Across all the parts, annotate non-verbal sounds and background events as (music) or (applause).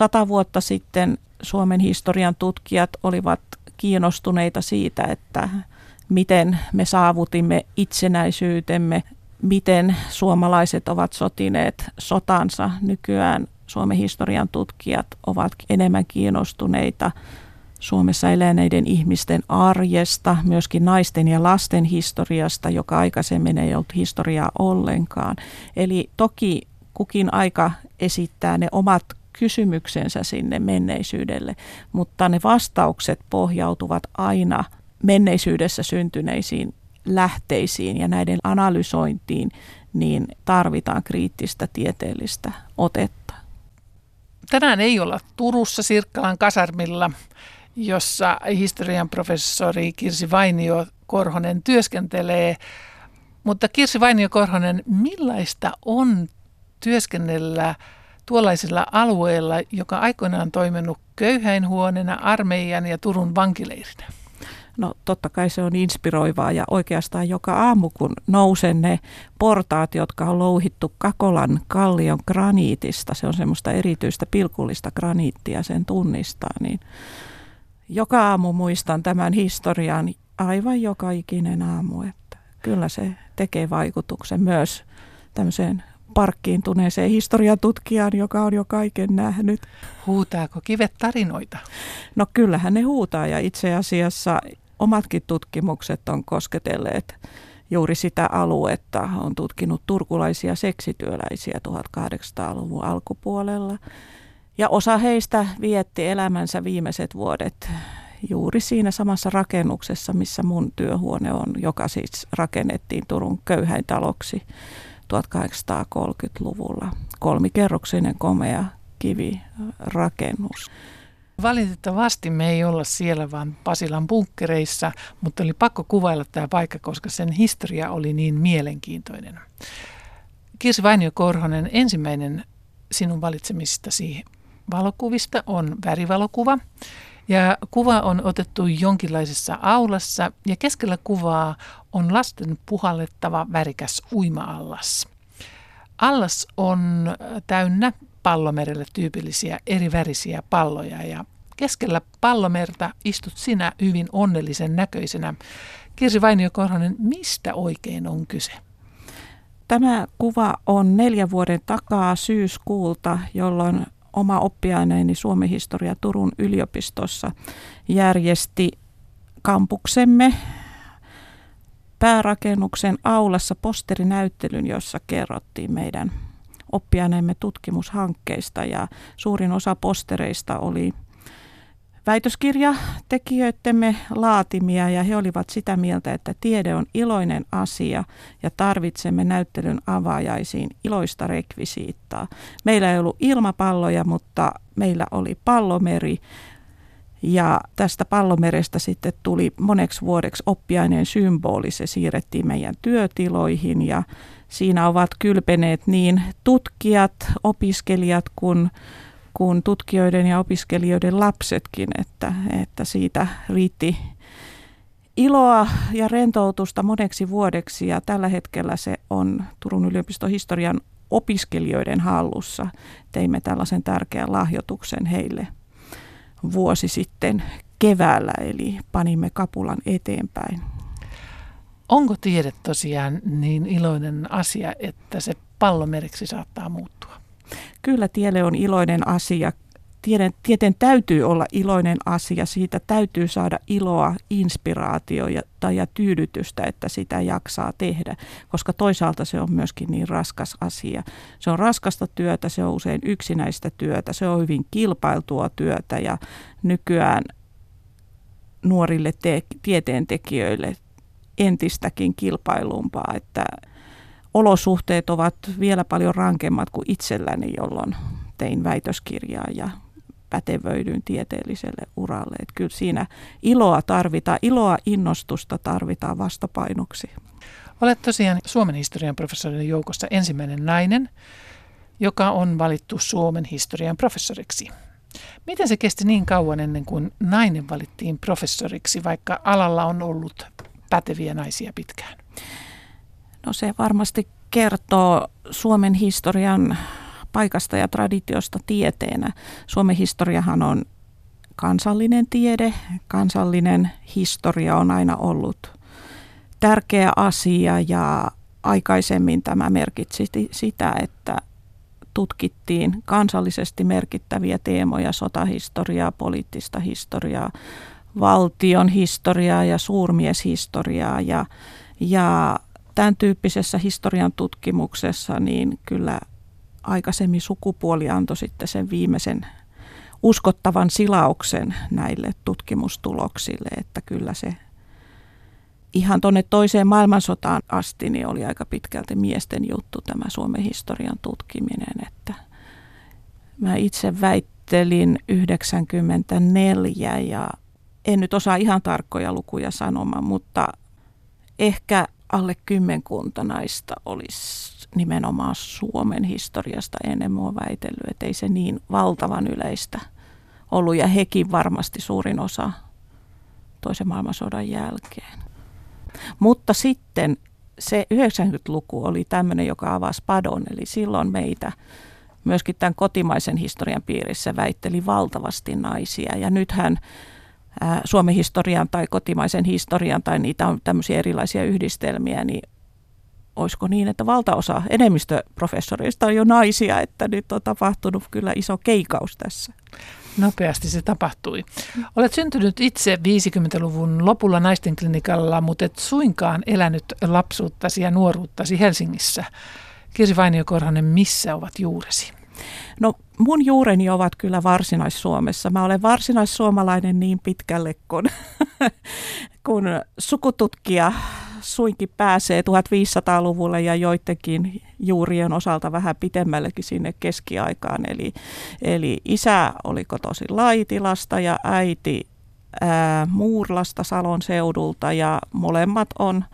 Sata vuotta sitten Suomen historian tutkijat olivat kiinnostuneita siitä, että miten me saavutimme itsenäisyytemme, miten suomalaiset ovat sotineet sotansa. Nykyään Suomen historian tutkijat ovat enemmän kiinnostuneita Suomessa eläneiden ihmisten arjesta, myöskin naisten ja lasten historiasta, joka aikaisemmin ei ollut historiaa ollenkaan. Eli toki kukin aika esittää ne omat kysymyksensä sinne menneisyydelle, mutta ne vastaukset pohjautuvat aina menneisyydessä syntyneisiin lähteisiin ja näiden analysointiin, niin tarvitaan kriittistä tieteellistä otetta. Tänään ei olla Turussa Sirkkalan kasarmilla, jossa historian professori Kirsi Vainio Korhonen työskentelee. Mutta Kirsi Vainio Korhonen, millaista on työskennellä tuollaisella alueella, joka aikoinaan toiminut köyhäinhuoneena, armeijan ja Turun vankileirinä? No totta kai se on inspiroivaa ja oikeastaan joka aamu kun nousen ne portaat, jotka on louhittu Kakolan kallion graniitista, se on semmoista erityistä pilkullista graniittia, sen tunnistaa, niin joka aamu muistan tämän historian aivan joka ikinen aamu, että kyllä se tekee vaikutuksen myös tämmöiseen parkkiintuneeseen historiatutkijaan, joka on jo kaiken nähnyt. Huutaako kivet tarinoita? No kyllähän ne huutaa ja itse asiassa omatkin tutkimukset on kosketelleet juuri sitä aluetta. On tutkinut turkulaisia seksityöläisiä 1800-luvun alkupuolella. Ja osa heistä vietti elämänsä viimeiset vuodet juuri siinä samassa rakennuksessa, missä mun työhuone on, joka siis rakennettiin Turun köyhäintaloksi 1830-luvulla. Kolmikerroksinen komea kivirakennus. Valitettavasti me ei olla siellä, vaan Pasilan bunkkereissa, mutta oli pakko kuvailla tämä paikka, koska sen historia oli niin mielenkiintoinen. Kirsi Vainio Korhonen, ensimmäinen sinun valitsemistasi valokuvista on värivalokuva. Ja kuva on otettu jonkinlaisessa aulassa ja keskellä kuvaa on lasten puhallettava värikäs uima-allas. Allas on täynnä pallomerelle tyypillisiä eri värisiä palloja ja keskellä pallomerta istut sinä hyvin onnellisen näköisenä. Kirsi Vainio Korhonen, mistä oikein on kyse? Tämä kuva on neljän vuoden takaa syyskuulta, jolloin oma oppiaineeni Suomen historia Turun yliopistossa järjesti kampuksemme päärakennuksen aulassa posterinäyttelyn, jossa kerrottiin meidän oppiaineemme tutkimushankkeista ja suurin osa postereista oli väitöskirjatekijöidemme laatimia ja he olivat sitä mieltä, että tiede on iloinen asia ja tarvitsemme näyttelyn avaajaisiin iloista rekvisiittaa. Meillä ei ollut ilmapalloja, mutta meillä oli pallomeri ja tästä pallomerestä sitten tuli moneksi vuodeksi oppiaineen symboli. Se siirrettiin meidän työtiloihin ja siinä ovat kylpeneet niin tutkijat, opiskelijat kuin kuin tutkijoiden ja opiskelijoiden lapsetkin, että, että siitä riitti iloa ja rentoutusta moneksi vuodeksi ja tällä hetkellä se on Turun yliopiston historian opiskelijoiden hallussa. Teimme tällaisen tärkeän lahjoituksen heille vuosi sitten keväällä, eli panimme kapulan eteenpäin. Onko tiede tosiaan niin iloinen asia, että se pallomeriksi saattaa muuttua? Kyllä tiede on iloinen asia. Tieden, tieteen täytyy olla iloinen asia, siitä täytyy saada iloa, inspiraatiota ja tyydytystä, että sitä jaksaa tehdä, koska toisaalta se on myöskin niin raskas asia. Se on raskasta työtä, se on usein yksinäistä työtä, se on hyvin kilpailtua työtä ja nykyään nuorille te- tieteentekijöille entistäkin kilpailumpaa, että olosuhteet ovat vielä paljon rankemmat kuin itselläni, jolloin tein väitöskirjaa ja pätevöidyin tieteelliselle uralle. Että kyllä siinä iloa tarvitaan, iloa innostusta tarvitaan vastapainoksi. Olet tosiaan Suomen historian professorien joukossa ensimmäinen nainen, joka on valittu Suomen historian professoriksi. Miten se kesti niin kauan ennen kuin nainen valittiin professoriksi, vaikka alalla on ollut päteviä naisia pitkään? No se varmasti kertoo Suomen historian paikasta ja traditiosta tieteenä. Suomen historiahan on kansallinen tiede, kansallinen historia on aina ollut tärkeä asia ja aikaisemmin tämä merkitsi sitä, että tutkittiin kansallisesti merkittäviä teemoja, sotahistoriaa, poliittista historiaa, valtion historiaa ja suurmieshistoriaa ja, ja tämän tyyppisessä historian tutkimuksessa niin kyllä aikaisemmin sukupuoli antoi sitten sen viimeisen uskottavan silauksen näille tutkimustuloksille, että kyllä se ihan tuonne toiseen maailmansotaan asti niin oli aika pitkälti miesten juttu tämä Suomen historian tutkiminen, että mä itse väittelin 94 ja en nyt osaa ihan tarkkoja lukuja sanomaan, mutta ehkä alle kymmenkunta naista olisi nimenomaan Suomen historiasta ennen mua väitellyt, että ei se niin valtavan yleistä ollut ja hekin varmasti suurin osa toisen maailmansodan jälkeen. Mutta sitten se 90-luku oli tämmöinen, joka avasi padon, eli silloin meitä myöskin tämän kotimaisen historian piirissä väitteli valtavasti naisia. Ja nythän Suomen historian tai kotimaisen historian tai niitä on tämmöisiä erilaisia yhdistelmiä, niin olisiko niin, että valtaosa enemmistöprofessoreista on jo naisia, että nyt on tapahtunut kyllä iso keikaus tässä. Nopeasti se tapahtui. Olet syntynyt itse 50-luvun lopulla naisten klinikalla, mutta et suinkaan elänyt lapsuuttasi ja nuoruuttasi Helsingissä. Kirsi Vainio-Korhonen, missä ovat juuresi? No mun juureni ovat kyllä varsinais-Suomessa. Mä olen varsinais-suomalainen niin pitkälle, kun, (laughs) kun sukututkija suinkin pääsee 1500-luvulle ja joidenkin juurien osalta vähän pitemmällekin sinne keskiaikaan. Eli, eli isä oli kotoisin Laitilasta ja äiti ää, Muurlasta Salon seudulta ja molemmat on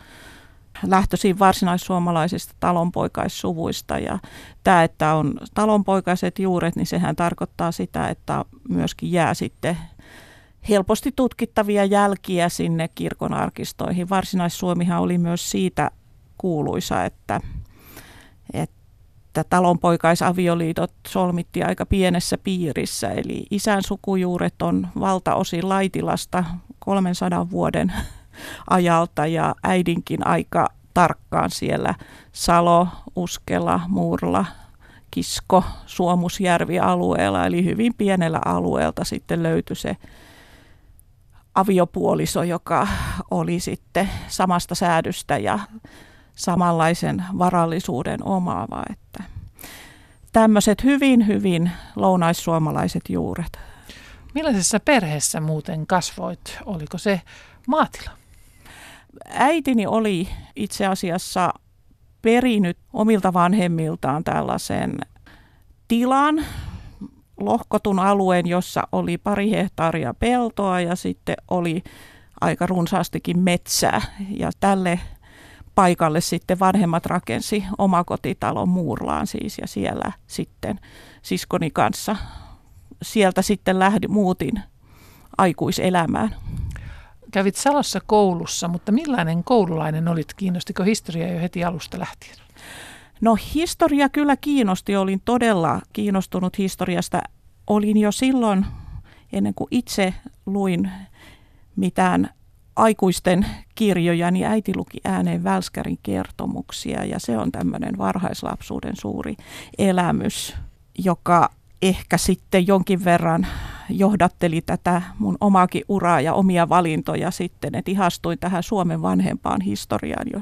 lähtöisin varsinaissuomalaisista talonpoikaissuvuista ja tämä, että on talonpoikaiset juuret, niin sehän tarkoittaa sitä, että myöskin jää sitten helposti tutkittavia jälkiä sinne kirkon arkistoihin. Varsinais-Suomihan oli myös siitä kuuluisa, että, että talonpoikaisavioliitot solmittiin aika pienessä piirissä. Eli isän sukujuuret on valtaosin Laitilasta 300 vuoden (laughs) ajalta ja äidinkin aika tarkkaan siellä Salo, Uskela, Muurla, Kisko, Suomusjärvi alueella, eli hyvin pienellä alueelta sitten löytyi se aviopuoliso, joka oli sitten samasta säädystä ja samanlaisen varallisuuden omaava. Että tämmöiset hyvin, hyvin lounaissuomalaiset juuret. Millaisessa perheessä muuten kasvoit? Oliko se maatila? Äitini oli itse asiassa perinyt omilta vanhemmiltaan tällaisen tilan, lohkotun alueen, jossa oli pari hehtaaria peltoa ja sitten oli aika runsaastikin metsää. Ja tälle paikalle sitten vanhemmat rakensi omakotitalon Muurlaan siis ja siellä sitten siskoni kanssa. Sieltä sitten lähdin, muutin aikuiselämään. Kävit Salossa koulussa, mutta millainen koululainen olit? Kiinnostiko historia jo heti alusta lähtien? No historia kyllä kiinnosti. Olin todella kiinnostunut historiasta. Olin jo silloin, ennen kuin itse luin mitään aikuisten kirjoja, niin äiti luki ääneen Välskärin kertomuksia ja se on tämmöinen varhaislapsuuden suuri elämys, joka ehkä sitten jonkin verran johdatteli tätä mun omaakin uraa ja omia valintoja sitten, että ihastuin tähän Suomen vanhempaan historiaan jo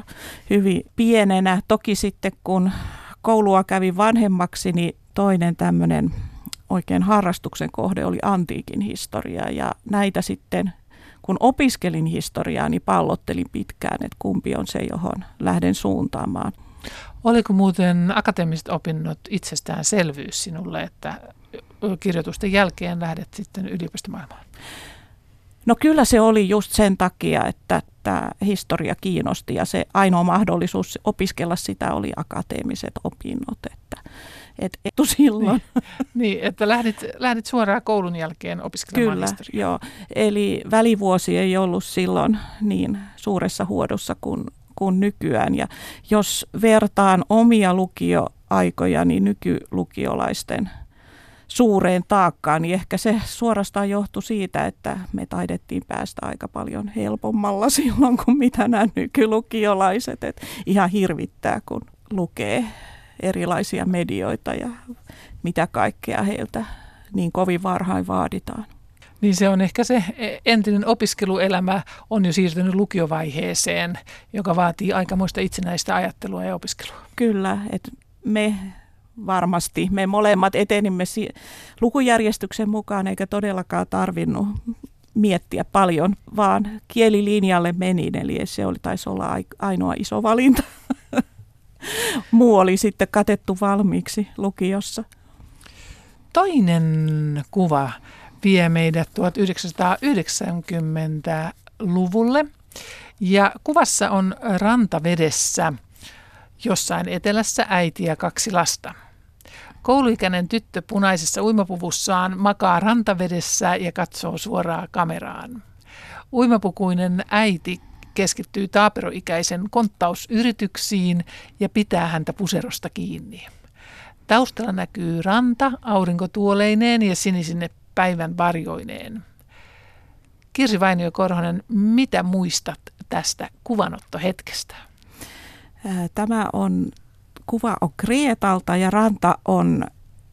hyvin pienenä. Toki sitten kun koulua kävin vanhemmaksi, niin toinen tämmöinen oikein harrastuksen kohde oli antiikin historia ja näitä sitten kun opiskelin historiaa, niin pallottelin pitkään, että kumpi on se, johon lähden suuntaamaan. Oliko muuten akateemiset opinnot itsestäänselvyys sinulle, että kirjoitusten jälkeen lähdet sitten yliopistomaailmaan? No kyllä se oli just sen takia, että tämä historia kiinnosti ja se ainoa mahdollisuus opiskella sitä oli akateemiset opinnot. Että, et etu silloin. Niin, (laughs) niin, että lähdit, lähdit suoraan koulun jälkeen opiskelemaan Kyllä, historiaa. joo. Eli välivuosi ei ollut silloin niin suuressa huodossa kuin, kuin nykyään. Ja jos vertaan omia lukio aikojani nykylukiolaisten suureen taakkaan, niin ehkä se suorastaan johtui siitä, että me taidettiin päästä aika paljon helpommalla (laughs) silloin kuin mitä nämä nykylukiolaiset. Et ihan hirvittää, kun lukee erilaisia medioita ja mitä kaikkea heiltä niin kovin varhain vaaditaan. Niin se on ehkä se entinen opiskeluelämä on jo siirtynyt lukiovaiheeseen, joka vaatii aikamoista itsenäistä ajattelua ja opiskelua. Kyllä, että me varmasti, me molemmat etenimme si- lukujärjestyksen mukaan eikä todellakaan tarvinnut miettiä paljon, vaan kielilinjalle menin, eli se oli, taisi olla ainoa iso valinta. (laughs) Muu oli sitten katettu valmiiksi lukiossa. Toinen kuva vie meidät 1990-luvulle. Ja kuvassa on rantavedessä jossain etelässä äiti ja kaksi lasta. Kouluikäinen tyttö punaisessa uimapuvussaan makaa rantavedessä ja katsoo suoraan kameraan. Uimapukuinen äiti keskittyy taaperoikäisen konttausyrityksiin ja pitää häntä puserosta kiinni. Taustalla näkyy ranta aurinkotuoleineen ja sinisine päivän varjoineen. Kirsi Vainio Korhonen, mitä muistat tästä kuvanottohetkestä? Tämä on, kuva on Kreetalta ja ranta on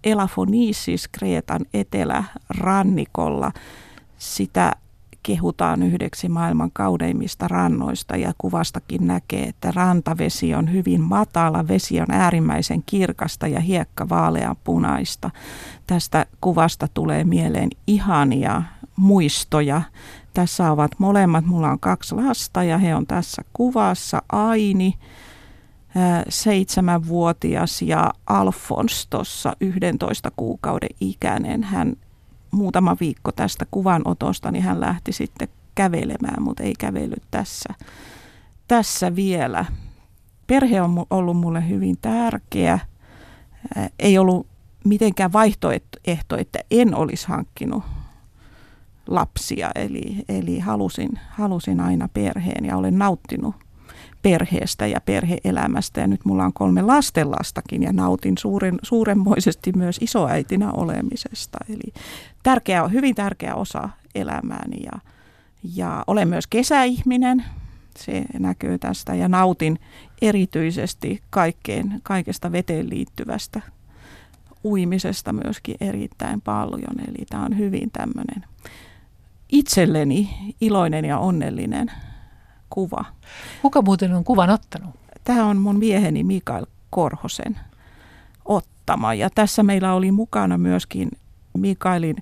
Elafonisis Kreetan etelärannikolla. Sitä kehutaan yhdeksi maailman kaudeimmista rannoista ja kuvastakin näkee, että rantavesi on hyvin matala, vesi on äärimmäisen kirkasta ja hiekka vaalean punaista. Tästä kuvasta tulee mieleen ihania muistoja. Tässä ovat molemmat, mulla on kaksi lasta ja he on tässä kuvassa. Aini, seitsemänvuotias ja Alfons tuossa 11 kuukauden ikäinen. Hän muutama viikko tästä kuvanotosta, niin hän lähti sitten kävelemään, mutta ei kävellyt tässä, tässä vielä. Perhe on ollut mulle hyvin tärkeä. Ei ollut mitenkään vaihtoehto, että en olisi hankkinut lapsia, eli, eli halusin, halusin aina perheen ja olen nauttinut perheestä ja perheelämästä. Ja nyt mulla on kolme lastenlastakin ja nautin suuren, suuremmoisesti myös isoäitinä olemisesta. Eli tärkeä, hyvin tärkeä osa elämääni ja, ja olen myös kesäihminen. Se näkyy tästä ja nautin erityisesti kaikkeen, kaikesta veteen liittyvästä uimisesta myöskin erittäin paljon. Eli tämä on hyvin tämmöinen itselleni iloinen ja onnellinen kuva. Kuka muuten on kuvan ottanut? Tämä on mun mieheni Mikael Korhosen ottama. Ja tässä meillä oli mukana myöskin Mikaelin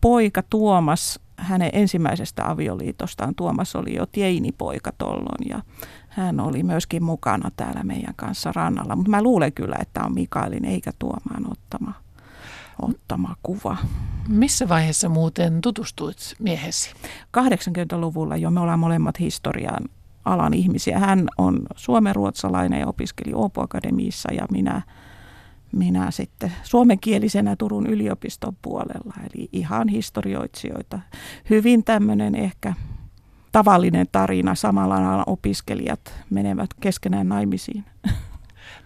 poika Tuomas hänen ensimmäisestä avioliitostaan. Tuomas oli jo teinipoika tollon ja hän oli myöskin mukana täällä meidän kanssa rannalla. Mutta mä luulen kyllä, että on Mikaelin eikä Tuomaan ottama, ottama kuva. Missä vaiheessa muuten tutustuit miehesi? 80-luvulla jo me ollaan molemmat historian alan ihmisiä. Hän on suomenruotsalainen ja opiskeli Åbo Akademiissa ja minä, minä sitten suomenkielisenä Turun yliopiston puolella. Eli ihan historioitsijoita. Hyvin tämmöinen ehkä tavallinen tarina. Samalla opiskelijat menevät keskenään naimisiin. (laughs)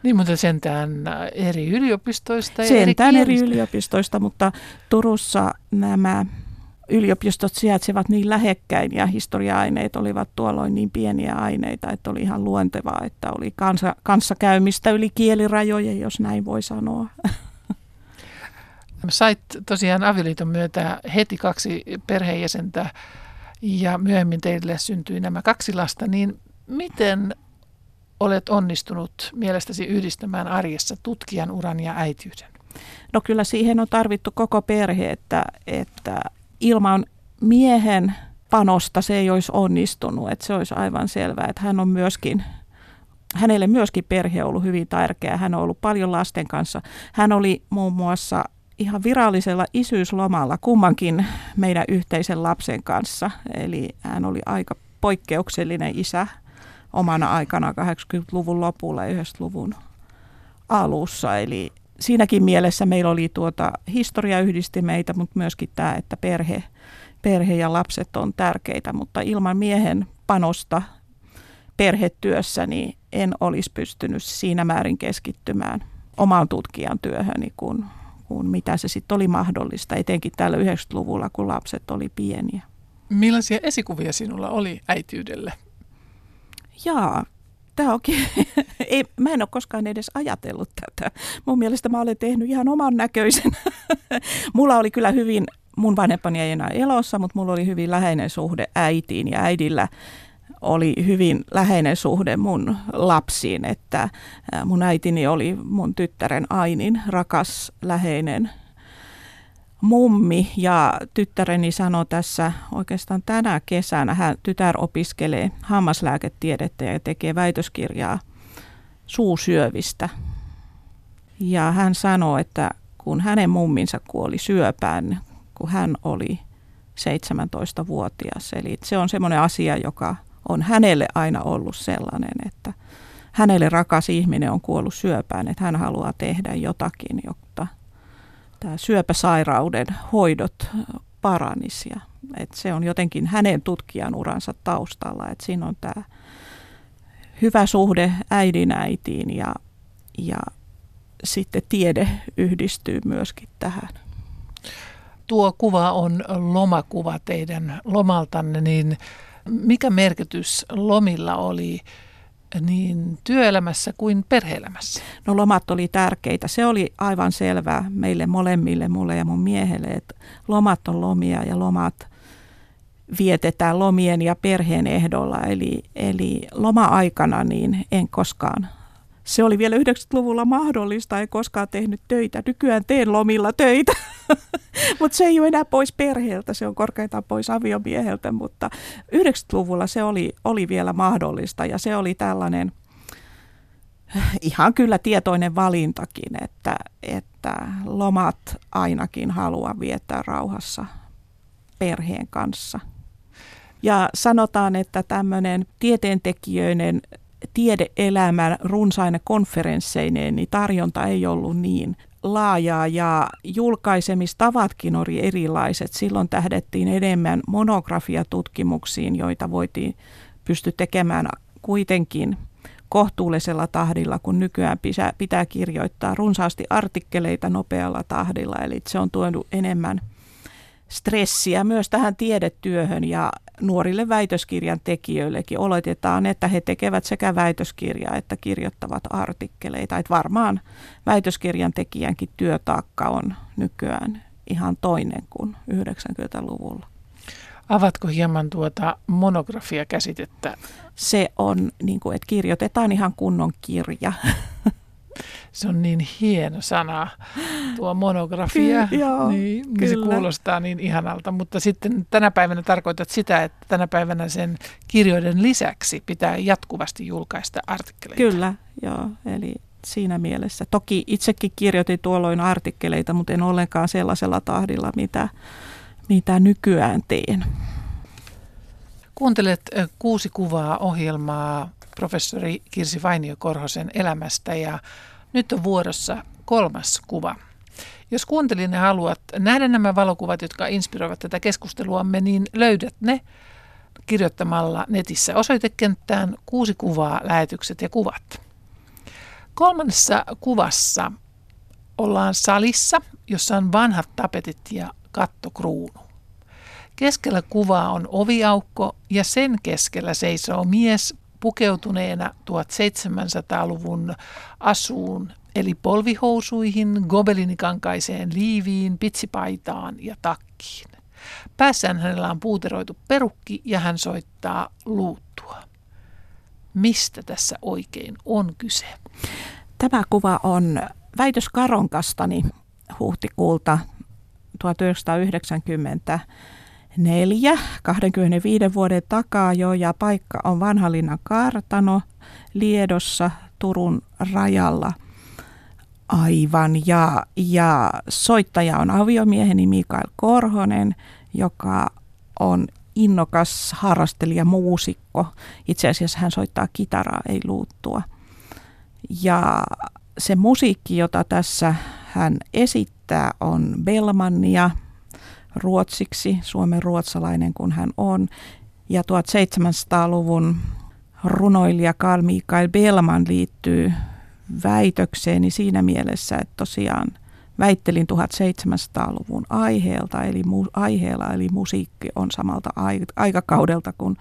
Niin, mutta sentään eri yliopistoista ja Sentään eri, eri yliopistoista, mutta Turussa nämä yliopistot sijaitsevat niin lähekkäin ja historia-aineet olivat tuolloin niin pieniä aineita, että oli ihan luontevaa, että oli kansa, kanssakäymistä yli kielirajojen, jos näin voi sanoa. (laughs) Sait tosiaan avioliiton myötä heti kaksi perheenjäsentä ja myöhemmin teille syntyi nämä kaksi lasta, niin miten olet onnistunut mielestäsi yhdistämään arjessa tutkijan uran ja äitiyden? No kyllä siihen on tarvittu koko perhe, että, että ilman miehen panosta se ei olisi onnistunut. Että se olisi aivan selvää, että hän on myöskin, hänelle myöskin perhe on ollut hyvin tärkeä. Hän on ollut paljon lasten kanssa. Hän oli muun muassa ihan virallisella isyyslomalla kummankin meidän yhteisen lapsen kanssa. Eli hän oli aika poikkeuksellinen isä omana aikana 80-luvun lopulla ja 90-luvun alussa. Eli siinäkin mielessä meillä oli tuota, historia yhdisti meitä, mutta myöskin tämä, että perhe, perhe ja lapset on tärkeitä, mutta ilman miehen panosta perhetyössä niin en olisi pystynyt siinä määrin keskittymään omaan tutkijan työhöni, kun, kun mitä se sitten oli mahdollista, etenkin täällä 90-luvulla, kun lapset oli pieniä. Millaisia esikuvia sinulla oli äityydelle? Jaa, tämä onkin, (laughs) ei, mä en ole koskaan edes ajatellut tätä. Mun mielestä mä olen tehnyt ihan oman näköisen. (laughs) mulla oli kyllä hyvin, mun vanhempani ei enää elossa, mutta mulla oli hyvin läheinen suhde äitiin ja äidillä oli hyvin läheinen suhde mun lapsiin, että mun äitini oli mun tyttären Ainin rakas, läheinen mummi ja tyttäreni sanoi tässä oikeastaan tänä kesänä, hän tytär opiskelee hammaslääketiedettä ja tekee väitöskirjaa suusyövistä. Ja hän sanoi, että kun hänen mumminsa kuoli syöpään, kun hän oli 17-vuotias. Eli se on semmoinen asia, joka on hänelle aina ollut sellainen, että hänelle rakas ihminen on kuollut syöpään, että hän haluaa tehdä jotakin, jotta tämä syöpäsairauden hoidot paranisi. Että se on jotenkin hänen tutkijan uransa taustalla, että siinä on tämä hyvä suhde äidin äitiin ja, ja sitten tiede yhdistyy myöskin tähän. Tuo kuva on lomakuva teidän lomaltanne, niin mikä merkitys lomilla oli niin työelämässä kuin perheelämässä? No lomat oli tärkeitä. Se oli aivan selvää meille molemmille, mulle ja mun miehelle, että lomat on lomia ja lomat vietetään lomien ja perheen ehdolla. Eli, eli loma-aikana niin en koskaan se oli vielä 90-luvulla mahdollista, ei koskaan tehnyt töitä. Nykyään teen lomilla töitä, (laughs) mutta se ei ole enää pois perheeltä, se on korkeintaan pois aviomieheltä, mutta 90-luvulla se oli, oli vielä mahdollista ja se oli tällainen ihan kyllä tietoinen valintakin, että, että lomat ainakin haluaa viettää rauhassa perheen kanssa. Ja sanotaan, että tämmöinen tieteentekijöiden tiedeelämän runsaine konferensseineen, niin tarjonta ei ollut niin laajaa ja julkaisemistavatkin oli erilaiset. Silloin tähdettiin enemmän monografiatutkimuksiin, joita voitiin pysty tekemään kuitenkin kohtuullisella tahdilla, kun nykyään pitää kirjoittaa runsaasti artikkeleita nopealla tahdilla. Eli se on tuonut enemmän stressiä myös tähän tiedetyöhön ja nuorille väitöskirjan tekijöillekin oletetaan, että he tekevät sekä väitöskirjaa että kirjoittavat artikkeleita. Että varmaan väitöskirjan tekijänkin työtaakka on nykyään ihan toinen kuin 90-luvulla. Avatko hieman tuota monografia-käsitettä? Se on, niin kuin, että kirjoitetaan ihan kunnon kirja. (laughs) Se on niin hieno sana, tuo monografia. Ky- joo, niin, niin se kuulostaa niin ihanalta. Mutta sitten tänä päivänä tarkoitat sitä, että tänä päivänä sen kirjoiden lisäksi pitää jatkuvasti julkaista artikkeleita. Kyllä, joo. Eli siinä mielessä. Toki itsekin kirjoitin tuolloin artikkeleita, mutta en ollenkaan sellaisella tahdilla, mitä, mitä nykyään teen. Kuuntelet kuusi kuvaa ohjelmaa professori Kirsi Vainio-Korhosen elämästä ja nyt on vuorossa kolmas kuva. Jos kuuntelin ja haluat nähdä nämä valokuvat, jotka inspiroivat tätä keskusteluamme, niin löydät ne kirjoittamalla netissä osoitekenttään kuusi kuvaa, lähetykset ja kuvat. Kolmannessa kuvassa ollaan salissa, jossa on vanhat tapetit ja kattokruunu. Keskellä kuvaa on oviaukko ja sen keskellä seisoo mies pukeutuneena 1700-luvun asuun, eli polvihousuihin, gobelinikankaiseen liiviin, pitsipaitaan ja takkiin. Päässään hänellä on puuteroitu perukki ja hän soittaa luuttua. Mistä tässä oikein on kyse? Tämä kuva on väitös Karonkastani huhtikuulta 1990 neljä, 25 vuoden takaa jo, ja paikka on Vanhalinnan kartano Liedossa Turun rajalla aivan. Ja, ja soittaja on aviomieheni Mikael Korhonen, joka on innokas harrastelija, muusikko. Itse asiassa hän soittaa kitaraa, ei luuttua. Ja se musiikki, jota tässä hän esittää, on Belmannia – ruotsiksi, suomen ruotsalainen kun hän on. Ja 1700-luvun runoilija Carl Michael Bellman liittyy väitökseeni siinä mielessä, että tosiaan väittelin 1700-luvun aiheelta, eli mu- aiheella, eli musiikki on samalta aikakaudelta kuin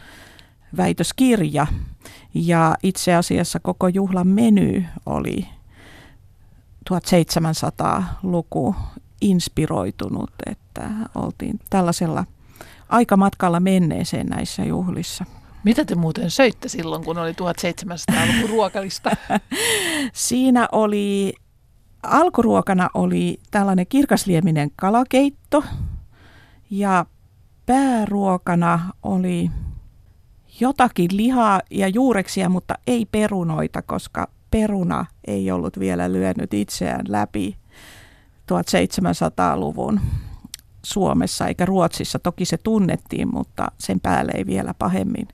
väitöskirja. Ja itse asiassa koko juhlan meny oli 1700-luku inspiroitunut, että oltiin tällaisella aikamatkalla menneeseen näissä juhlissa. Mitä te muuten söitte silloin, kun oli 1700-luvun ruokalista? (laughs) Siinä oli, alkuruokana oli tällainen kirkaslieminen kalakeitto ja pääruokana oli jotakin lihaa ja juureksia, mutta ei perunoita, koska peruna ei ollut vielä lyönyt itseään läpi 1700-luvun Suomessa eikä Ruotsissa. Toki se tunnettiin, mutta sen päälle ei vielä pahemmin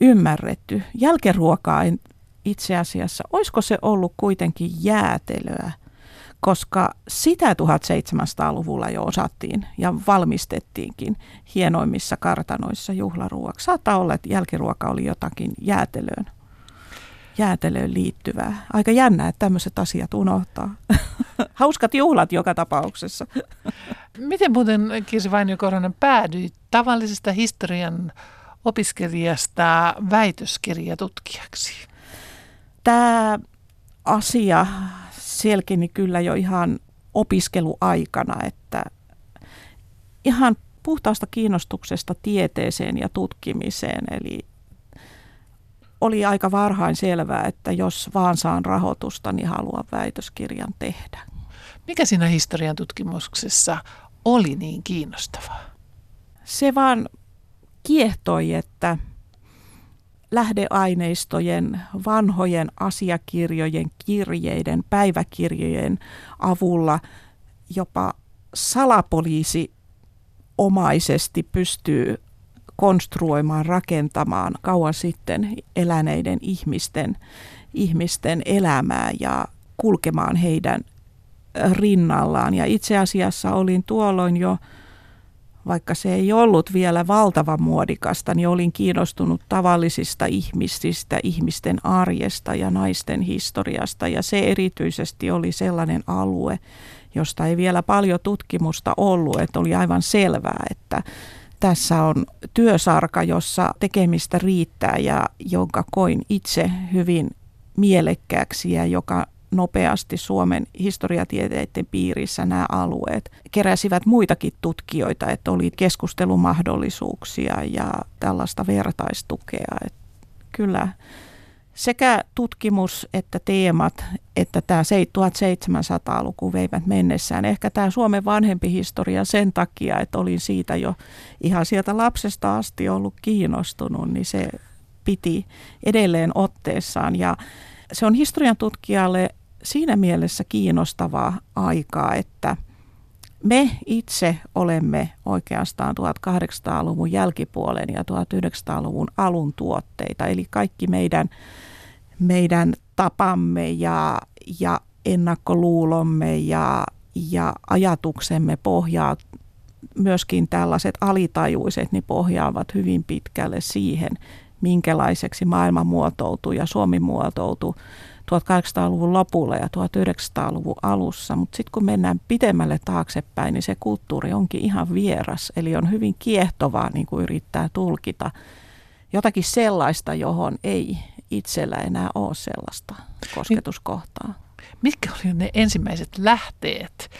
ymmärretty. Jälkeruokaa en itse asiassa, olisiko se ollut kuitenkin jäätelöä, koska sitä 1700-luvulla jo osattiin ja valmistettiinkin hienoimmissa kartanoissa juhlaruoaksi. Saattaa olla, että jälkiruoka oli jotakin jäätelöön, jäätelöön liittyvää. Aika jännä, että tämmöiset asiat unohtaa. (laughs) Hauskat juhlat joka tapauksessa. Miten muuten Kirsi Vainio Koronen päädyi tavallisesta historian opiskelijasta väitöskirjatutkijaksi? Tämä asia selkeni kyllä jo ihan opiskeluaikana, että ihan puhtaasta kiinnostuksesta tieteeseen ja tutkimiseen. Eli oli aika varhain selvää, että jos vaan saan rahoitusta, niin haluan väitöskirjan tehdä. Mikä siinä historian tutkimuksessa oli niin kiinnostavaa? Se vaan kiehtoi, että lähdeaineistojen, vanhojen asiakirjojen, kirjeiden, päiväkirjojen avulla jopa salapoliisi omaisesti pystyy konstruoimaan, rakentamaan kauan sitten eläneiden ihmisten, ihmisten elämää ja kulkemaan heidän rinnallaan. Ja itse asiassa olin tuolloin jo vaikka se ei ollut vielä valtavan muodikasta, niin olin kiinnostunut tavallisista ihmisistä, ihmisten arjesta ja naisten historiasta. Ja se erityisesti oli sellainen alue, josta ei vielä paljon tutkimusta ollut, että oli aivan selvää, että tässä on työsarka, jossa tekemistä riittää ja jonka koin itse hyvin mielekkääksi ja joka nopeasti Suomen historiatieteiden piirissä nämä alueet keräsivät muitakin tutkijoita, että oli keskustelumahdollisuuksia ja tällaista vertaistukea. Että kyllä sekä tutkimus että teemat, että tämä 1700-luku veivät mennessään. Ehkä tämä Suomen vanhempi historia sen takia, että olin siitä jo ihan sieltä lapsesta asti ollut kiinnostunut, niin se piti edelleen otteessaan. Ja se on historian tutkijalle siinä mielessä kiinnostavaa aikaa, että me itse olemme oikeastaan 1800-luvun jälkipuolen ja 1900-luvun alun tuotteita, eli kaikki meidän, meidän tapamme ja, ja ennakkoluulomme ja, ja ajatuksemme pohjaa, myöskin tällaiset alitajuiset, niin pohjaavat hyvin pitkälle siihen, minkälaiseksi maailma muotoutui ja Suomi muotoutui 1800-luvun lopulla ja 1900-luvun alussa, mutta sitten kun mennään pitemmälle taaksepäin, niin se kulttuuri onkin ihan vieras. Eli on hyvin kiehtovaa niin kuin yrittää tulkita jotakin sellaista, johon ei itsellä enää ole sellaista kosketuskohtaa. Mitkä olivat ne ensimmäiset lähteet,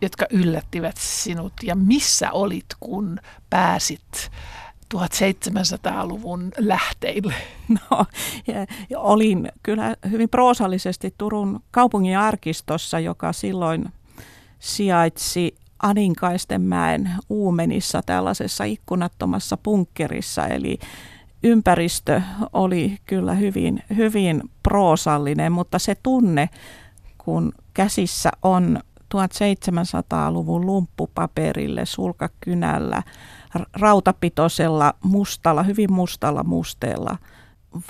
jotka yllättivät sinut ja missä olit, kun pääsit 1700-luvun lähteille? (laughs) No, ja olin kyllä hyvin proosallisesti Turun kaupungin arkistossa, joka silloin sijaitsi Aninkaistenmäen uumenissa tällaisessa ikkunattomassa punkkerissa, eli ympäristö oli kyllä hyvin, hyvin proosallinen, mutta se tunne, kun käsissä on 1700-luvun lumppupaperille sulkakynällä rautapitoisella mustalla, hyvin mustalla musteella,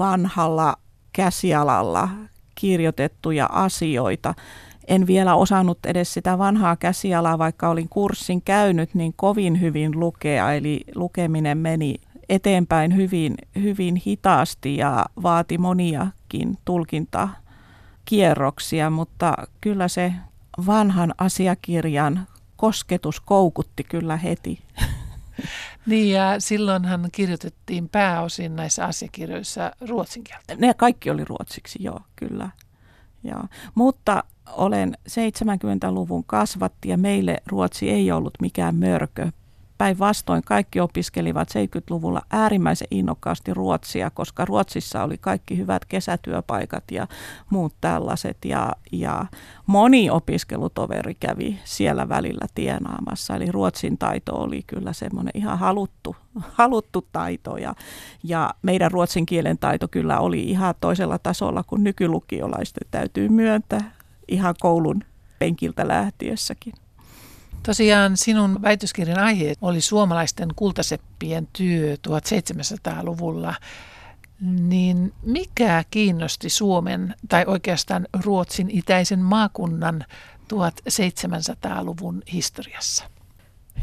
vanhalla käsialalla kirjoitettuja asioita. En vielä osannut edes sitä vanhaa käsialaa, vaikka olin kurssin käynyt, niin kovin hyvin lukea. Eli lukeminen meni eteenpäin hyvin, hyvin hitaasti ja vaati moniakin tulkinta kierroksia, mutta kyllä se vanhan asiakirjan kosketus koukutti kyllä heti. (laughs) Niin ja silloinhan kirjoitettiin pääosin näissä asiakirjoissa ruotsin kieltä. Ne kaikki oli ruotsiksi, joo, kyllä. Joo. Mutta olen 70-luvun kasvatti ja meille Ruotsi ei ollut mikään mörkö. Päinvastoin kaikki opiskelivat 70-luvulla äärimmäisen innokkaasti ruotsia, koska Ruotsissa oli kaikki hyvät kesätyöpaikat ja muut tällaiset. Ja, ja moni opiskelutoveri kävi siellä välillä tienaamassa. Eli ruotsin taito oli kyllä semmoinen ihan haluttu, haluttu taito. Ja, ja meidän ruotsin kielen taito kyllä oli ihan toisella tasolla kuin nykylukiolaisten täytyy myöntää ihan koulun penkiltä lähtiessäkin. Tosiaan sinun väitöskirjan aihe oli suomalaisten kultaseppien työ 1700-luvulla. Niin mikä kiinnosti Suomen tai oikeastaan Ruotsin itäisen maakunnan 1700-luvun historiassa?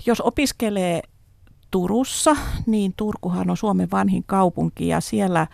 Jos opiskelee Turussa, niin Turkuhan on Suomen vanhin kaupunki ja siellä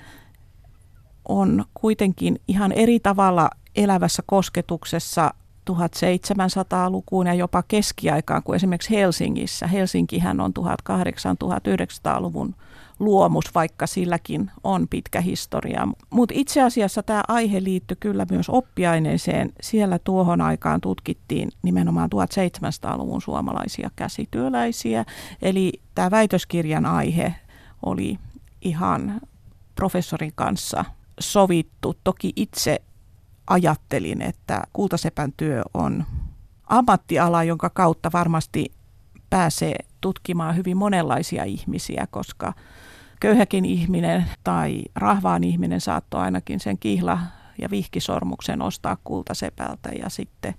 on kuitenkin ihan eri tavalla elävässä kosketuksessa 1700-lukuun ja jopa keskiaikaan kuin esimerkiksi Helsingissä. Helsinkihän on 1800-1900-luvun luomus, vaikka silläkin on pitkä historia. Mutta itse asiassa tämä aihe liittyy kyllä myös oppiaineeseen. Siellä tuohon aikaan tutkittiin nimenomaan 1700-luvun suomalaisia käsityöläisiä. Eli tämä väitöskirjan aihe oli ihan professorin kanssa sovittu. Toki itse ajattelin, että kultasepän työ on ammattiala, jonka kautta varmasti pääsee tutkimaan hyvin monenlaisia ihmisiä, koska köyhäkin ihminen tai rahvaan ihminen saattoi ainakin sen kihla- ja vihkisormuksen ostaa kultasepältä ja sitten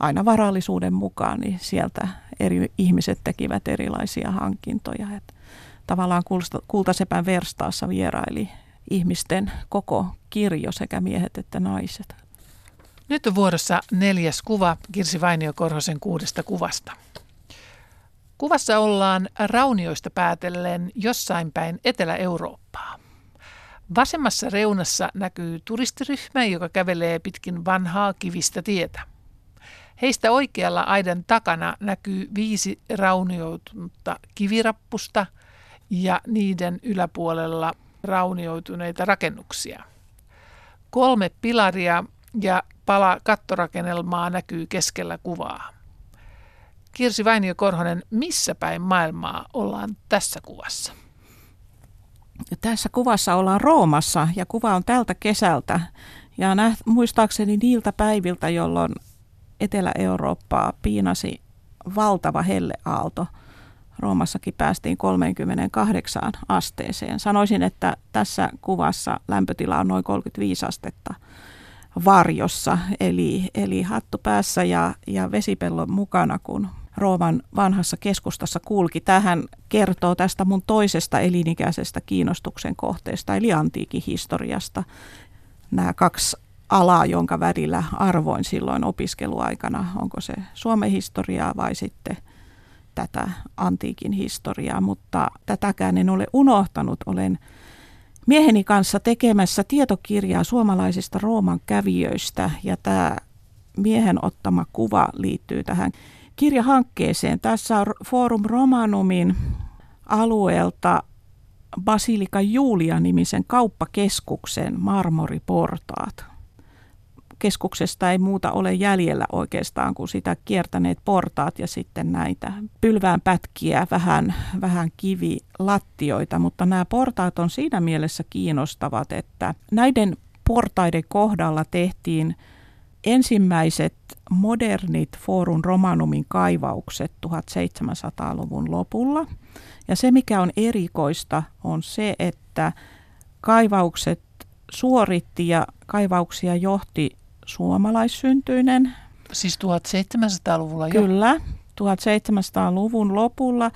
aina varallisuuden mukaan, niin sieltä eri ihmiset tekivät erilaisia hankintoja. Et tavallaan kultasepän verstaassa vieraili ihmisten koko kirjo sekä miehet että naiset. Nyt on vuorossa neljäs kuva Kirsi Vainio-Korhosen kuudesta kuvasta. Kuvassa ollaan raunioista päätellen jossain päin Etelä-Eurooppaa. Vasemmassa reunassa näkyy turistiryhmä, joka kävelee pitkin vanhaa kivistä tietä. Heistä oikealla aidan takana näkyy viisi raunioitunutta kivirappusta ja niiden yläpuolella raunioituneita rakennuksia. Kolme pilaria ja pala kattorakennelmaa näkyy keskellä kuvaa. Kirsi Vainio Korhonen, missä päin maailmaa ollaan tässä kuvassa? Tässä kuvassa ollaan Roomassa ja kuva on tältä kesältä. Ja näht, muistaakseni niiltä päiviltä, jolloin Etelä-Eurooppaa piinasi valtava helleaalto. Roomassakin päästiin 38 asteeseen. Sanoisin, että tässä kuvassa lämpötila on noin 35 astetta varjossa, eli, eli hattu päässä ja, ja vesipellon mukana, kun Rooman vanhassa keskustassa kulki. Tähän kertoo tästä mun toisesta elinikäisestä kiinnostuksen kohteesta, eli antiikin historiasta. Nämä kaksi alaa, jonka välillä arvoin silloin opiskeluaikana. Onko se Suomen historiaa vai sitten tätä antiikin historiaa, mutta tätäkään en ole unohtanut. Olen mieheni kanssa tekemässä tietokirjaa suomalaisista Rooman kävijöistä ja tämä miehen ottama kuva liittyy tähän kirjahankkeeseen. Tässä on Forum Romanumin alueelta Basilika Julia-nimisen kauppakeskuksen marmoriportaat keskuksesta ei muuta ole jäljellä oikeastaan kuin sitä kiertäneet portaat ja sitten näitä pylvään pätkiä, vähän, vähän kivilattioita, mutta nämä portaat on siinä mielessä kiinnostavat, että näiden portaiden kohdalla tehtiin ensimmäiset modernit Forum Romanumin kaivaukset 1700-luvun lopulla. Ja se, mikä on erikoista, on se, että kaivaukset suoritti ja kaivauksia johti suomalaissyntyinen. Siis 1700-luvulla jo? Kyllä, 1700-luvun lopulla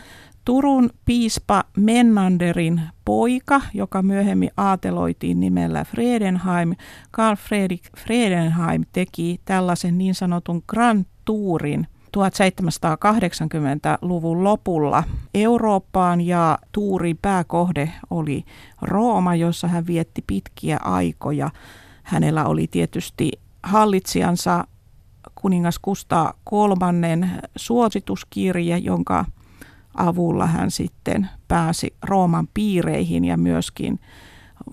Turun piispa Mennanderin poika, joka myöhemmin aateloitiin nimellä Fredenheim, Karl Fredrik Fredenheim teki tällaisen niin sanotun Grand Tourin 1780-luvun lopulla Eurooppaan ja tuurin pääkohde oli Rooma, jossa hän vietti pitkiä aikoja. Hänellä oli tietysti hallitsijansa kuningas Kustaa kolmannen suosituskirje, jonka avulla hän sitten pääsi Rooman piireihin ja myöskin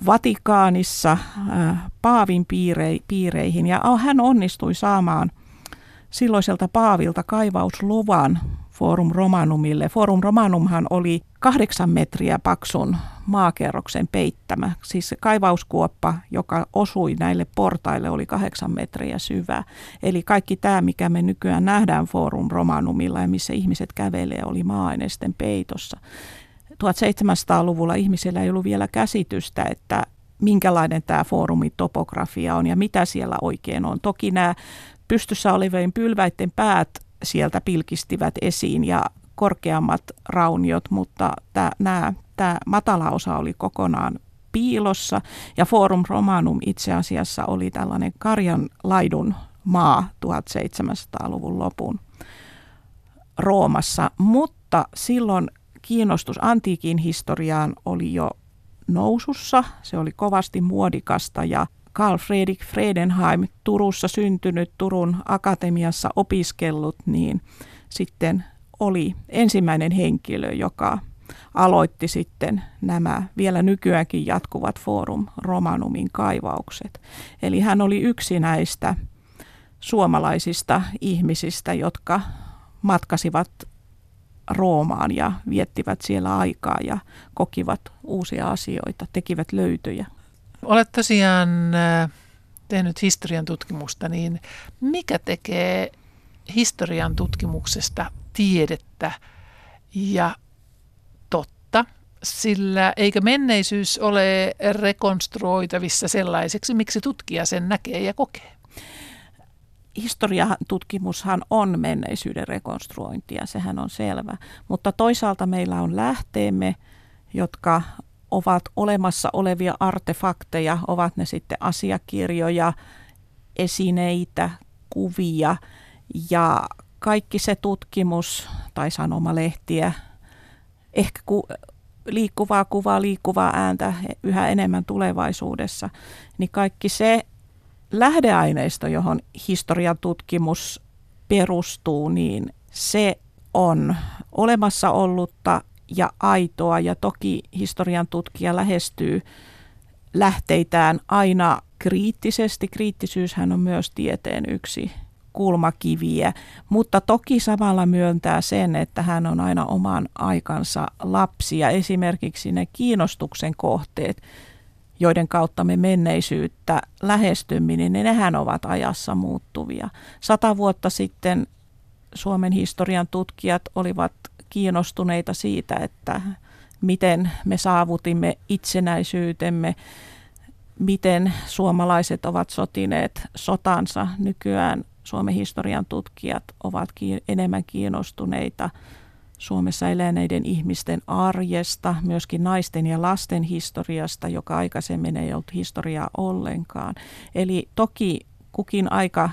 Vatikaanissa äh, Paavin piireihin. Ja hän onnistui saamaan silloiselta Paavilta kaivausluvan Forum Romanumille. Forum Romanumhan oli kahdeksan metriä paksun maakerroksen peittämä. Siis se kaivauskuoppa, joka osui näille portaille, oli kahdeksan metriä syvä. Eli kaikki tämä, mikä me nykyään nähdään Forum Romanumilla ja missä ihmiset kävelee, oli maa-aineisten peitossa. 1700-luvulla ihmisillä ei ollut vielä käsitystä, että minkälainen tämä foorumin topografia on ja mitä siellä oikein on. Toki nämä pystyssä olevien pylväiden päät sieltä pilkistivät esiin ja korkeammat rauniot, mutta tämä, matala osa oli kokonaan piilossa. Ja Forum Romanum itse asiassa oli tällainen Karjan laidun maa 1700-luvun lopun Roomassa, mutta silloin kiinnostus antiikin historiaan oli jo nousussa, se oli kovasti muodikasta ja Carl Friedrich Fredenheim, Turussa syntynyt, Turun akatemiassa opiskellut, niin sitten oli ensimmäinen henkilö, joka aloitti sitten nämä vielä nykyäänkin jatkuvat Forum Romanumin kaivaukset. Eli hän oli yksi näistä suomalaisista ihmisistä, jotka matkasivat Roomaan ja viettivät siellä aikaa ja kokivat uusia asioita, tekivät löytöjä. Olet tosiaan äh, tehnyt historian tutkimusta, niin mikä tekee historian tutkimuksesta tiedettä ja totta, sillä eikö menneisyys ole rekonstruoitavissa sellaiseksi, miksi tutkija sen näkee ja kokee? Historiatutkimushan on menneisyyden rekonstruointia, sehän on selvä, mutta toisaalta meillä on lähteemme, jotka ovat olemassa olevia artefakteja, ovat ne sitten asiakirjoja, esineitä, kuvia ja kaikki se tutkimus tai sanomalehtiä, ehkä ku, liikkuvaa kuvaa, liikkuvaa ääntä yhä enemmän tulevaisuudessa, niin kaikki se lähdeaineisto, johon historian tutkimus perustuu, niin se on olemassa ollutta ja aitoa ja toki historian tutkija lähestyy lähteitään aina kriittisesti. Kriittisyyshän on myös tieteen yksi kulmakiviä, mutta toki samalla myöntää sen, että hän on aina oman aikansa lapsi ja esimerkiksi ne kiinnostuksen kohteet, joiden kautta me menneisyyttä lähestymme, niin nehän ovat ajassa muuttuvia. Sata vuotta sitten Suomen historian tutkijat olivat kiinnostuneita siitä, että miten me saavutimme itsenäisyytemme, miten suomalaiset ovat sotineet sotansa. Nykyään Suomen historian tutkijat ovat enemmän kiinnostuneita Suomessa eläneiden ihmisten arjesta, myöskin naisten ja lasten historiasta, joka aikaisemmin ei ollut historiaa ollenkaan. Eli toki kukin aika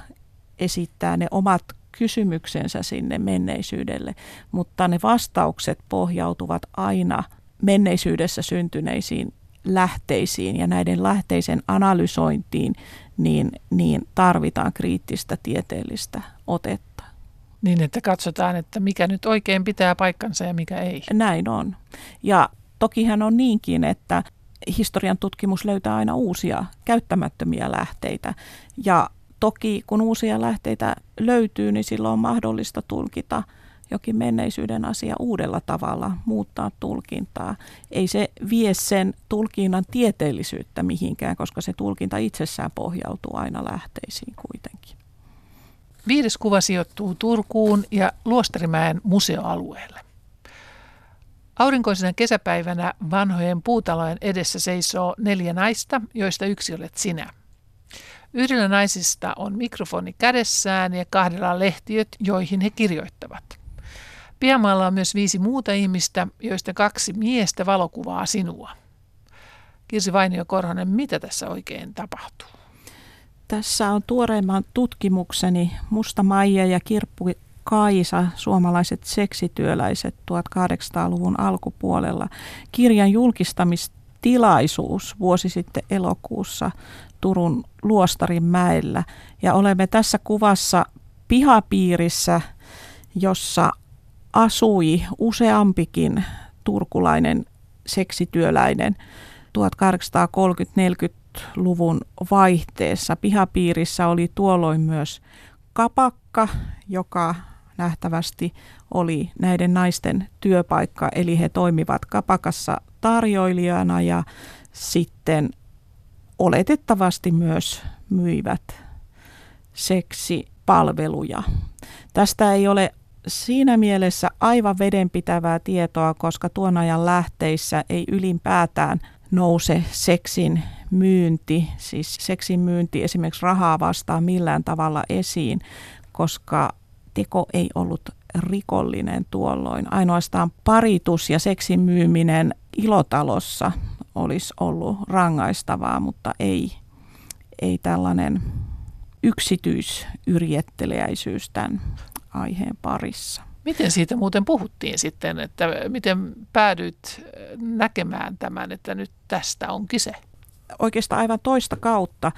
esittää ne omat kysymyksensä sinne menneisyydelle, mutta ne vastaukset pohjautuvat aina menneisyydessä syntyneisiin lähteisiin ja näiden lähteisen analysointiin, niin, niin tarvitaan kriittistä tieteellistä otetta. Niin, että katsotaan, että mikä nyt oikein pitää paikkansa ja mikä ei. Näin on. Ja tokihan on niinkin, että historian tutkimus löytää aina uusia käyttämättömiä lähteitä. Ja toki kun uusia lähteitä löytyy, niin silloin on mahdollista tulkita jokin menneisyyden asia uudella tavalla, muuttaa tulkintaa. Ei se vie sen tulkinnan tieteellisyyttä mihinkään, koska se tulkinta itsessään pohjautuu aina lähteisiin kuitenkin. Viides kuva sijoittuu Turkuun ja Luostarimäen museoalueelle. Aurinkoisena kesäpäivänä vanhojen puutalojen edessä seisoo neljä naista, joista yksi olet sinä. Yhdellä naisista on mikrofoni kädessään ja kahdella lehtiöt, joihin he kirjoittavat. Piamaalla on myös viisi muuta ihmistä, joista kaksi miestä valokuvaa sinua. Kirsi Vainio Korhonen, mitä tässä oikein tapahtuu? Tässä on tuoreimman tutkimukseni Musta Maija ja Kirppu Kaisa, suomalaiset seksityöläiset 1800-luvun alkupuolella. Kirjan julkistamista tilaisuus vuosi sitten elokuussa Turun Luostarin mäellä. Ja olemme tässä kuvassa pihapiirissä, jossa asui useampikin turkulainen seksityöläinen 1830-40-luvun vaihteessa. Pihapiirissä oli tuolloin myös kapakka, joka nähtävästi oli näiden naisten työpaikka, eli he toimivat kapakassa tarjoilijana ja sitten oletettavasti myös myivät seksipalveluja. Tästä ei ole siinä mielessä aivan vedenpitävää tietoa, koska tuon ajan lähteissä ei ylinpäätään nouse seksin myynti, siis seksin myynti esimerkiksi rahaa vastaan millään tavalla esiin, koska teko ei ollut rikollinen tuolloin. Ainoastaan paritus ja seksin myyminen ilotalossa olisi ollut rangaistavaa, mutta ei, ei tällainen yksityisyrjettelijäisyys tämän aiheen parissa. Miten siitä muuten puhuttiin sitten, että miten päädyit näkemään tämän, että nyt tästä on kyse? Oikeastaan aivan toista kautta.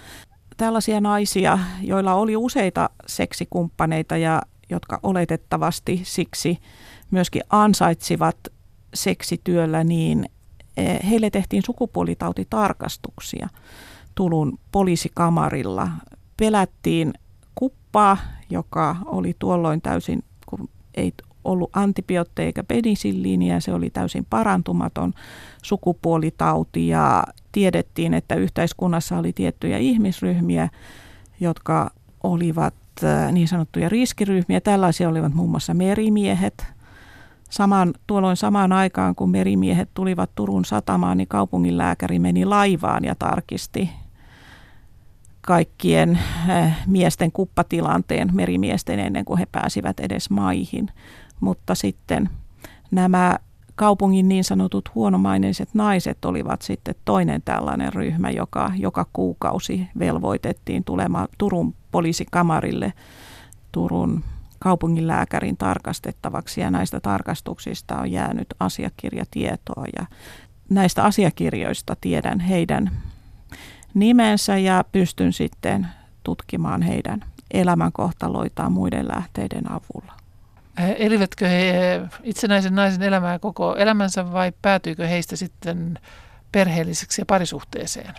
Tällaisia naisia, joilla oli useita seksikumppaneita ja jotka oletettavasti siksi myöskin ansaitsivat seksityöllä, niin eh, heille tehtiin sukupuolitautitarkastuksia Tulun poliisikamarilla. Pelättiin kuppaa, joka oli tuolloin täysin, kun ei ollut antibiootteja eikä penisilliiniä, se oli täysin parantumaton sukupuolitauti ja tiedettiin, että yhteiskunnassa oli tiettyjä ihmisryhmiä, jotka olivat niin sanottuja riskiryhmiä. Tällaisia olivat muun muassa merimiehet. Samaan, tuolloin samaan aikaan, kun merimiehet tulivat Turun satamaan, niin kaupunginlääkäri meni laivaan ja tarkisti kaikkien miesten kuppatilanteen merimiesten ennen kuin he pääsivät edes maihin. Mutta sitten nämä kaupungin niin sanotut huonomaineiset naiset olivat sitten toinen tällainen ryhmä, joka joka kuukausi velvoitettiin tulemaan Turun poliisikamarille Turun kaupunginlääkärin tarkastettavaksi ja näistä tarkastuksista on jäänyt asiakirjatietoa ja näistä asiakirjoista tiedän heidän nimensä ja pystyn sitten tutkimaan heidän elämänkohtaloitaan muiden lähteiden avulla. Elivätkö he itsenäisen naisen elämää koko elämänsä vai päätyykö heistä sitten perheelliseksi ja parisuhteeseen?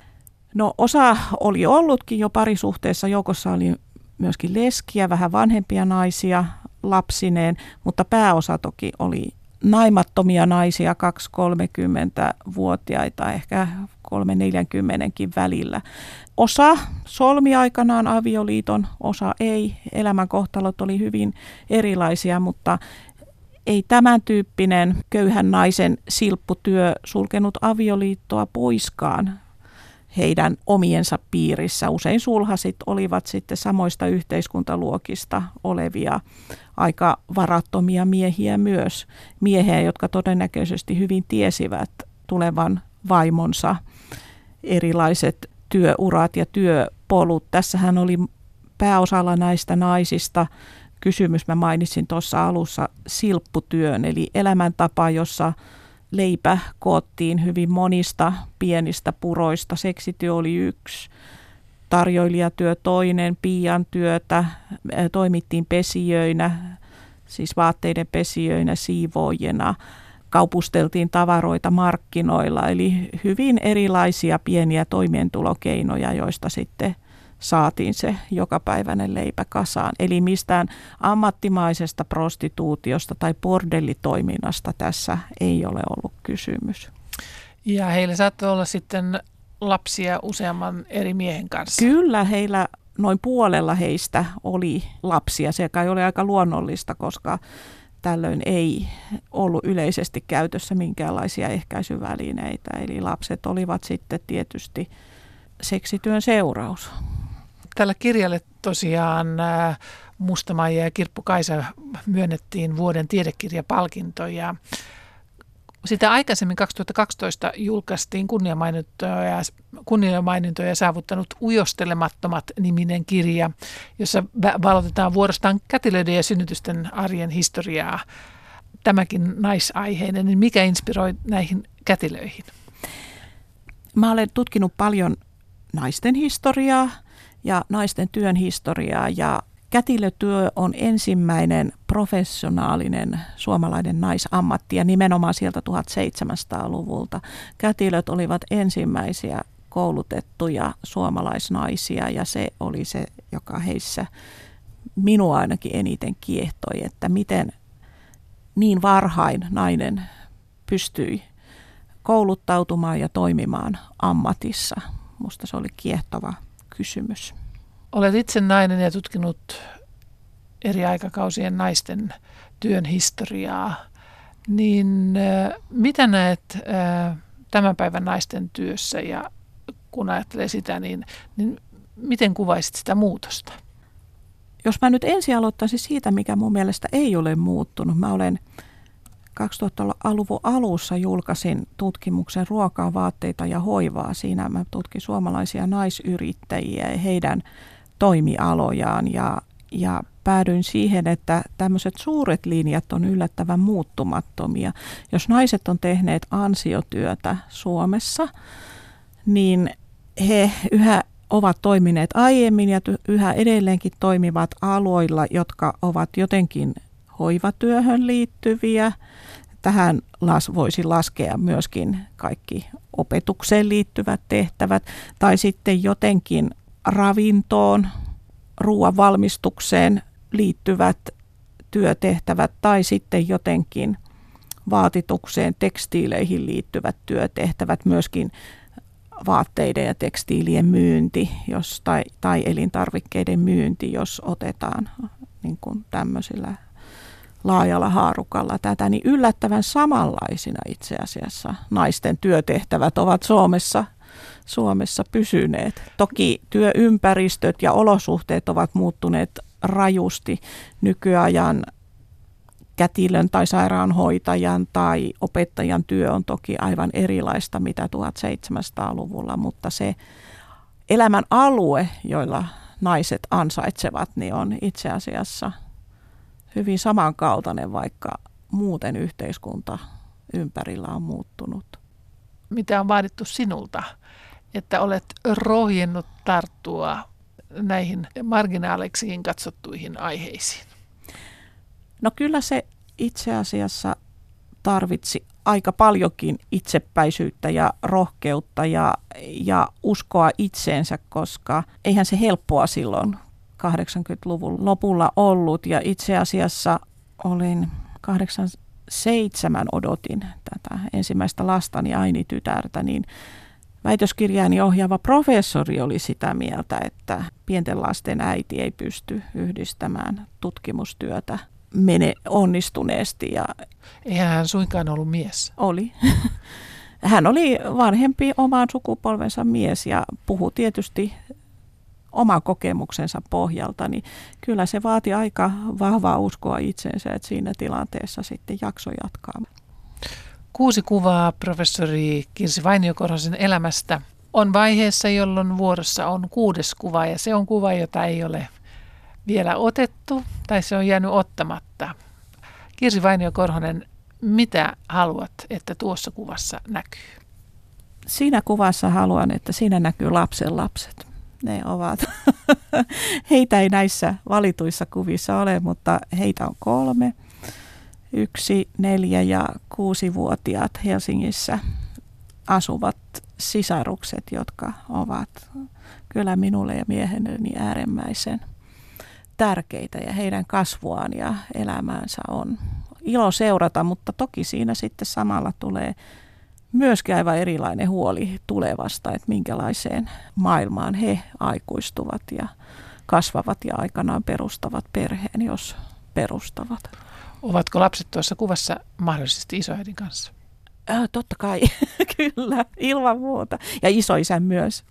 No osa oli ollutkin jo parisuhteessa, joukossa oli myöskin leskiä, vähän vanhempia naisia lapsineen, mutta pääosa toki oli naimattomia naisia, 2-30-vuotiaita, ehkä 3-40kin välillä. Osa solmi aikanaan avioliiton, osa ei. Elämänkohtalot oli hyvin erilaisia, mutta ei tämän tyyppinen köyhän naisen silpputyö sulkenut avioliittoa poiskaan heidän omiensa piirissä. Usein sulhasit olivat sitten samoista yhteiskuntaluokista olevia aika varattomia miehiä myös. Miehiä, jotka todennäköisesti hyvin tiesivät tulevan vaimonsa erilaiset työurat ja työpolut. Tässähän oli pääosalla näistä naisista kysymys, mä mainitsin tuossa alussa, silpputyön, eli elämäntapa, jossa leipä koottiin hyvin monista pienistä puroista. Seksityö oli yksi, tarjoilijatyö toinen, piian työtä, toimittiin pesijöinä, siis vaatteiden pesijöinä, siivoojina, kaupusteltiin tavaroita markkinoilla, eli hyvin erilaisia pieniä toimeentulokeinoja, joista sitten saatiin se jokapäiväinen leipä kasaan. Eli mistään ammattimaisesta prostituutiosta tai bordellitoiminnasta tässä ei ole ollut kysymys. Ja heillä saattoi olla sitten lapsia useamman eri miehen kanssa. Kyllä, heillä noin puolella heistä oli lapsia. Se kai oli aika luonnollista, koska tällöin ei ollut yleisesti käytössä minkäänlaisia ehkäisyvälineitä. Eli lapset olivat sitten tietysti seksityön seuraus. Tällä kirjalle tosiaan Mustamaija ja Kirppu Kaisa myönnettiin vuoden tiedekirjapalkinto ja sitä aikaisemmin 2012 julkaistiin kunniamainintoja, kunniamainintoja saavuttanut Ujostelemattomat niminen kirja, jossa valotetaan vuorostaan kätilöiden ja synnytysten arjen historiaa. Tämäkin naisaiheinen, niin mikä inspiroi näihin kätilöihin? Mä olen tutkinut paljon naisten historiaa ja naisten työn historiaa ja kätilötyö on ensimmäinen professionaalinen suomalainen naisammatti ja nimenomaan sieltä 1700-luvulta. Kätilöt olivat ensimmäisiä koulutettuja suomalaisnaisia ja se oli se, joka heissä minua ainakin eniten kiehtoi, että miten niin varhain nainen pystyi kouluttautumaan ja toimimaan ammatissa. Musta se oli kiehtova kysymys. Olet itse nainen ja tutkinut eri aikakausien naisten työn historiaa, niin mitä näet tämän päivän naisten työssä ja kun ajattelee sitä, niin, niin miten kuvaisit sitä muutosta? Jos mä nyt ensin aloittaisin siitä, mikä mun mielestä ei ole muuttunut. Mä olen 2000-luvun alussa julkaisin tutkimuksen ruokaa, vaatteita ja hoivaa. Siinä mä tutkin suomalaisia naisyrittäjiä ja heidän toimialojaan ja, ja päädyin siihen, että tämmöiset suuret linjat on yllättävän muuttumattomia. Jos naiset on tehneet ansiotyötä Suomessa, niin he yhä ovat toimineet aiemmin ja yhä edelleenkin toimivat aloilla, jotka ovat jotenkin hoivatyöhön liittyviä. Tähän las, voisi laskea myöskin kaikki opetukseen liittyvät tehtävät tai sitten jotenkin ravintoon, ruoan valmistukseen liittyvät työtehtävät tai sitten jotenkin vaatitukseen, tekstiileihin liittyvät työtehtävät, myöskin vaatteiden ja tekstiilien myynti jos, tai, tai elintarvikkeiden myynti, jos otetaan niin kuin tämmöisillä laajalla haarukalla tätä, niin yllättävän samanlaisina itse asiassa naisten työtehtävät ovat Suomessa, Suomessa pysyneet. Toki työympäristöt ja olosuhteet ovat muuttuneet rajusti nykyajan kätilön tai sairaanhoitajan tai opettajan työ on toki aivan erilaista mitä 1700-luvulla, mutta se elämän alue, joilla naiset ansaitsevat, niin on itse asiassa hyvin samankaltainen, vaikka muuten yhteiskunta ympärillä on muuttunut. Mitä on vaadittu sinulta, että olet rohjennut tarttua näihin marginaaleksiin katsottuihin aiheisiin? No kyllä se itse asiassa tarvitsi aika paljonkin itsepäisyyttä ja rohkeutta ja, ja uskoa itseensä, koska eihän se helppoa silloin 80-luvun lopulla ollut. Ja itse asiassa olin 87 odotin tätä ensimmäistä lastani Aini-tytärtä, niin väitöskirjaani ohjaava professori oli sitä mieltä, että pienten lasten äiti ei pysty yhdistämään tutkimustyötä mene onnistuneesti. Ja Eihän hän suinkaan ollut mies. Oli. (laughs) Hän oli vanhempi omaan sukupolvensa mies ja puhui tietysti oman kokemuksensa pohjalta, niin kyllä se vaati aika vahvaa uskoa itseensä, että siinä tilanteessa sitten jakso jatkaa. Kuusi kuvaa professori Kirsi Vainiokorhosen elämästä on vaiheessa, jolloin vuorossa on kuudes kuva ja se on kuva, jota ei ole vielä otettu tai se on jäänyt ottamatta. Kirsi Vainio Korhonen, mitä haluat, että tuossa kuvassa näkyy? Siinä kuvassa haluan, että siinä näkyy lapsen lapset. Ne ovat, (laughs) heitä ei näissä valituissa kuvissa ole, mutta heitä on kolme. Yksi, neljä ja kuusi-vuotiaat Helsingissä asuvat sisarukset, jotka ovat kyllä minulle ja mieheni äärimmäisen tärkeitä ja heidän kasvuaan ja elämäänsä on ilo seurata, mutta toki siinä sitten samalla tulee myöskin aivan erilainen huoli tulevasta, että minkälaiseen maailmaan he aikuistuvat ja kasvavat ja aikanaan perustavat perheen, jos perustavat. Ovatko lapset tuossa kuvassa mahdollisesti isoäidin kanssa? Äh, totta kai, (laughs) kyllä, ilman muuta. Ja isoisän myös.